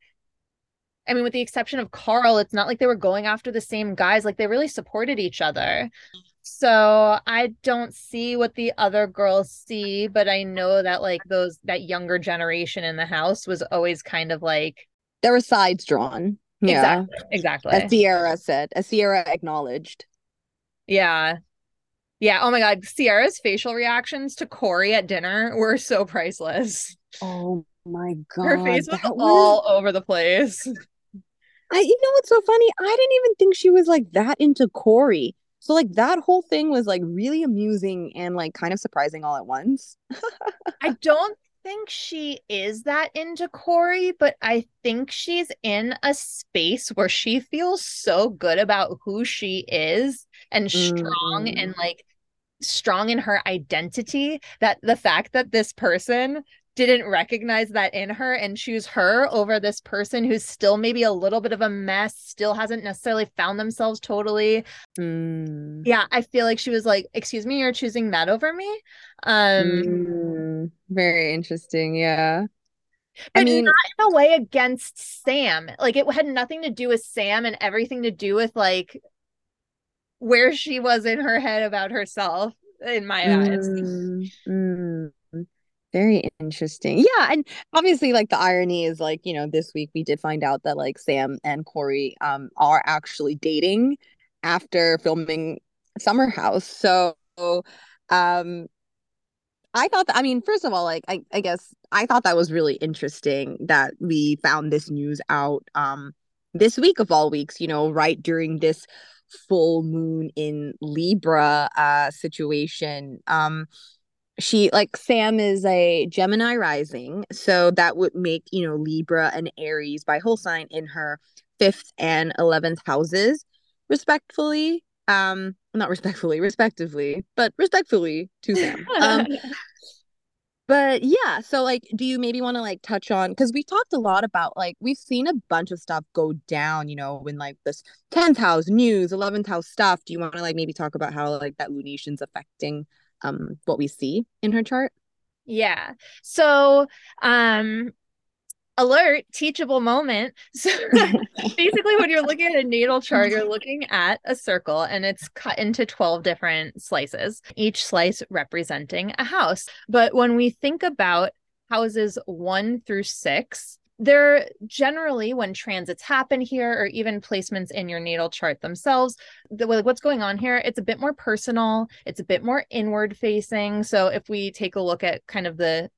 I mean, with the exception of Carl, it's not like they were going after the same guys. Like they really supported each other. So I don't see what the other girls see, but I know that like those that younger generation in the house was always kind of like there were sides drawn. Yeah. Exactly. Exactly. As Ciara said, as Ciara acknowledged. Yeah. Yeah. Oh my God. Ciara's facial reactions to Kory at dinner were so priceless. Oh my God. Her face was all over the place. I, you know what's so funny? I didn't even think she was like that into Kory. So like that whole thing was like really amusing and like kind of surprising all at once. I don't think she is that into Kory, but I think she's in a space where she feels so good about who she is and strong mm. and like strong in her identity that the fact that this person didn't recognize that in her and choose her over this person who's still maybe a little bit of a mess, still hasn't necessarily found themselves totally. Mm. Yeah, I feel like she was like, "Excuse me, you're choosing that over me." Um mm. very interesting, yeah. But I mean, not in a way against Sam. Like it had nothing to do with Sam and everything to do with like where she was in her head about herself in my eyes. Mm, mm. Very interesting. Yeah, and obviously like the irony is like, you know, this week we did find out that like Sam and Kory um are actually dating after filming Summer House. So um I thought that I mean, first of all, like I, I guess I thought that was really interesting that we found this news out um this week of all weeks, you know, right during this full moon in Libra uh situation. Um she like Sam is a Gemini rising, so that would make, you know, Libra and Aries by whole sign in her 5th and 11th houses respectfully. Um not respectfully, respectively, but respectfully to Sam. Um but yeah, so like do you maybe want to like touch on cuz we talked a lot about like we've seen a bunch of stuff go down, you know, when like this 10th house news, 11th house stuff. Do you want to like maybe talk about how like that lunation's affecting um what we see in her chart. Yeah. So um alert teachable moment. So basically when you're looking at a natal chart you're looking at a circle and it's cut into 12 different slices each slice representing a house. But when we think about houses 1 through 6 they're generally when transits happen here or even placements in your natal chart themselves the, like what's going on here it's a bit more personal it's a bit more inward facing. So if we take a look at kind of the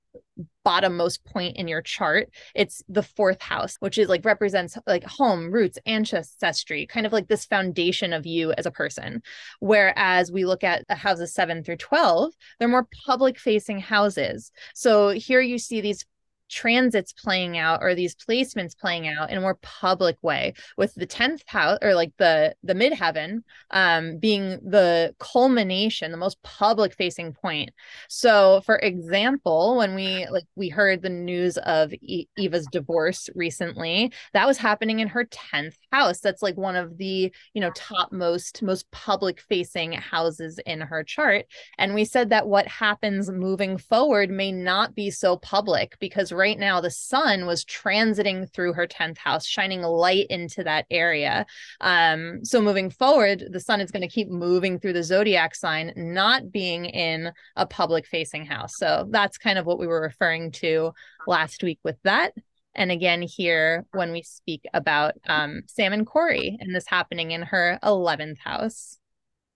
bottommost point in your chart it's the fourth house which is like represents like home roots ancestry kind of like this foundation of you as a person. Whereas we look at houses 7 through 12 they're more public facing houses. So here you see these transits playing out or these placements playing out in a more public way with the 10th house or like the the midheaven um being the culmination the most public facing point. So for example when we like we heard the news of e- eva's divorce recently that was happening in her 10th house. That's like one of the you know top most most public facing houses in her chart. And we said that what happens moving forward may not be so public because right now the sun was transiting through her 10th house shining light into that area um so moving forward the sun is going to keep moving through the zodiac sign not being in a public facing house so that's kind of what we were referring to last week with that and again here when we speak about um, Sam and Kory and this happening in her 11th house.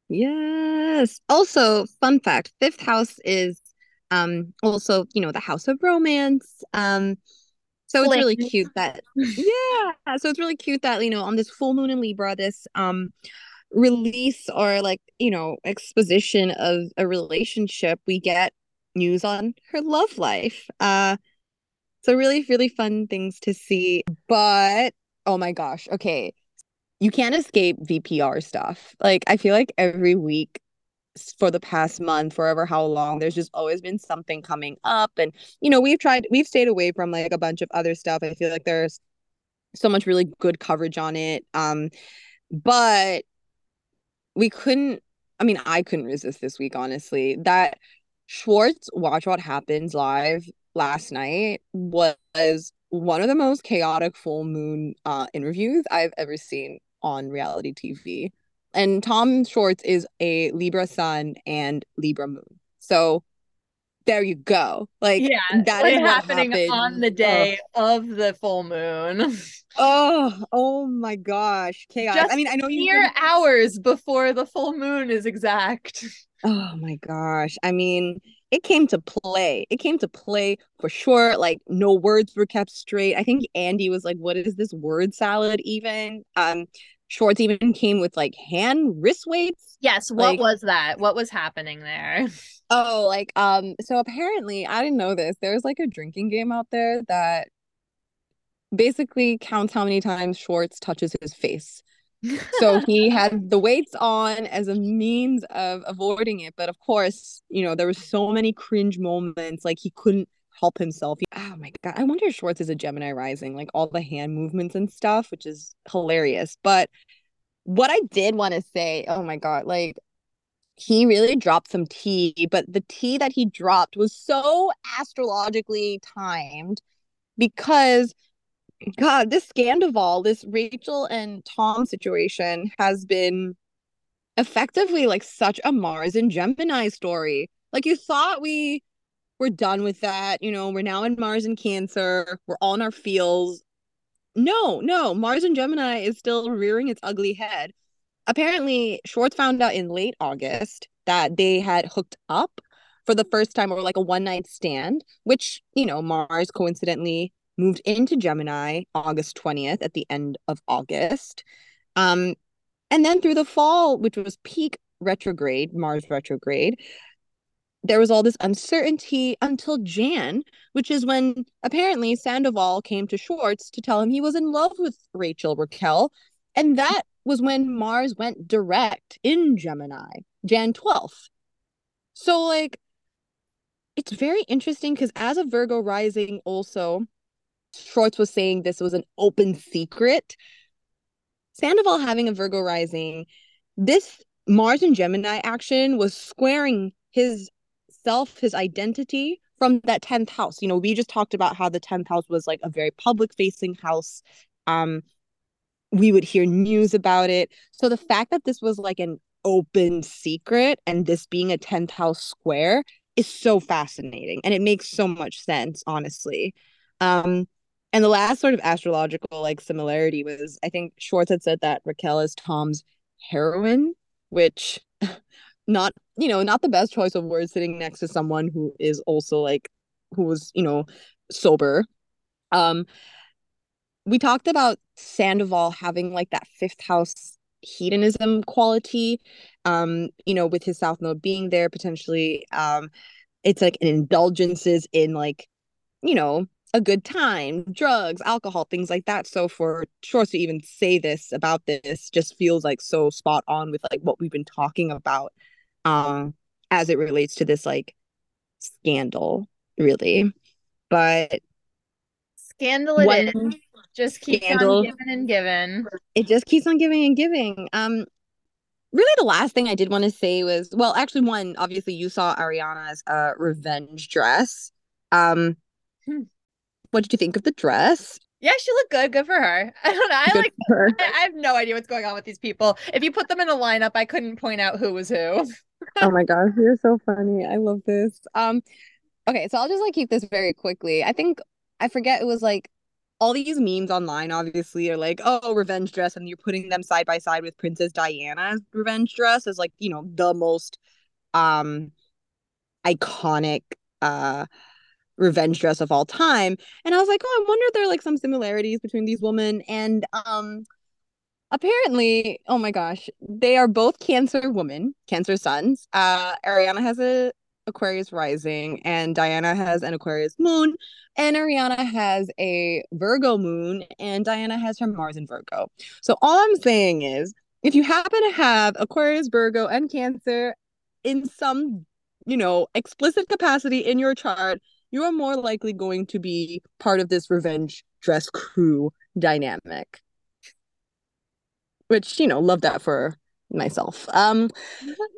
Yes. Also, fun fact, fifth house is um also you know the house of romance um so it's really cute that yeah so it's really cute that you know on this full moon in libra this um release or like you know exposition of a relationship we get news on her love life. Uh so really really fun things to see but oh my gosh okay. You can't escape vpr stuff. Like i feel like every week for the past month, forever how long, there's just always been something coming up. And, you know, we've tried, we've stayed away from like a bunch of other stuff. I feel like there's so much really good coverage on it. Um, but we couldn't, I mean, I couldn't resist this week, honestly. That Schwartz Watch What Happens live last night was one of the most chaotic full moon uh interviews I've ever seen on reality TV and Tom Schwartz is a Libra sun and Libra moon. So there you go. Like yeah, that is happening happened. on the day oh. of the full moon. oh, oh my gosh, chaos! Just I mean, I know you mere hours before the full moon is exact. Oh my gosh. I mean, it came to play. It came to play for sure. Like no words were kept straight. I think Andy was like, "What is this word salad even?" Um, Schwartz even came with like hand wrist weights. Yes, what like, was that? What was happening there? Oh, like um so apparently I didn't know this. There's like a drinking game out there that basically counts how many times Schwartz touches his face. so he had the weights on as a means of avoiding it. But of course, you know, there were so many cringe moments, like he couldn't help himself. Oh my god. I wonder if Schwartz is a Gemini rising, like all the hand movements and stuff, which is hilarious. But what I did want to say, oh my god, like he really dropped some tea, but the tea that he dropped was so astrologically timed because God, this Scandoval, this Rachel and Tom situation has been effectively like such a Mars and Gemini story. Like you thought we were done with that, you know, we're now in Mars and Cancer, we're all in our feels. No, no, Mars and Gemini is still rearing its ugly head. Apparently, Schwartz found out in late August that they had hooked up for the first time or like a one night stand, which, you know, Mars coincidentally moved into Gemini August 20th at the end of August. Um, and then through the fall, which was peak retrograde, Mars retrograde, there was all this uncertainty until Jan, which is when apparently Sandoval came to Schwartz to tell him he was in love with Rachel Raquel. And that was when Mars went direct in Gemini, Jan 12th. So, like, it's very interesting because as a Virgo rising, also, Schwartz was saying this was an open secret. Sandoval having a Virgo rising, this Mars and Gemini action was squaring his self, his identity from that 10th house. You know, we just talked about how the 10th house was like a very public facing house. Um, we would hear news about it. So the fact that this was like an open secret and this being a 10th house square is so fascinating and it makes so much sense, honestly. Um, and the last sort of astrological like similarity was I think Schwartz had said that Raquel is Tom's heroin, which not you know not the best choice of words sitting next to someone who is also like who was you know sober. Um, we talked about Sandoval having like that fifth house hedonism quality um you know with his south node being there potentially um it's like an indulgences in like you know a good time, drugs, alcohol, things like that. So for Schwartz to even say this about this just feels like so spot on with like what we've been talking about um as it relates to this like scandal, really. But scandal it. Just keeps scandal, on giving and giving. It just keeps on giving and giving. Um really the last thing I did want to say was well, actually one, obviously you saw Ariana's uh revenge dress. Um hmm what did you think of the dress? Yeah, she looked good. Good for her. I don't know. I good like. I, I have no idea what's going on with these people. If you put them in a lineup, I couldn't point out who was who. oh my gosh, you're so funny. I love this. Um, okay, so I'll just like keep this very quickly. I think I forget it was like all these memes online obviously are like oh revenge dress and you're putting them side by side with princess diana's revenge dress as like you know the most um iconic uh revenge dress of all time. And I was like, oh, I wonder if there are like some similarities between these women. And um apparently, oh my gosh, they are both cancer women, cancer sons. Uh Ariana has a Aquarius rising and Diana has an Aquarius moon and Ariana has a Virgo moon and Diana has her Mars in Virgo. So all I'm saying is if you happen to have Aquarius, Virgo and Cancer in some, you know, explicit capacity in your chart, you are more likely going to be part of this revenge dress crew dynamic. Which, you know, love that for myself. Um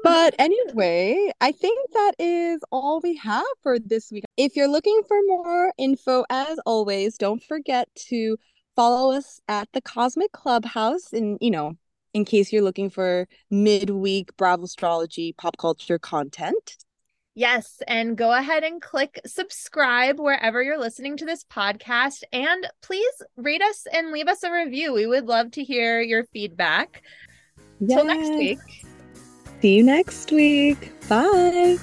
but anyway, I think that is all we have for this week. If you're looking for more info as always, don't forget to follow us at the Cosmic Clubhouse and you know, in case you're looking for midweek Bravo astrology pop culture content. Yes, and go ahead and click subscribe wherever you're listening to this podcast. And please rate us and leave us a review. We would love to hear your feedback. Yes. Till next week. See you next week. Bye.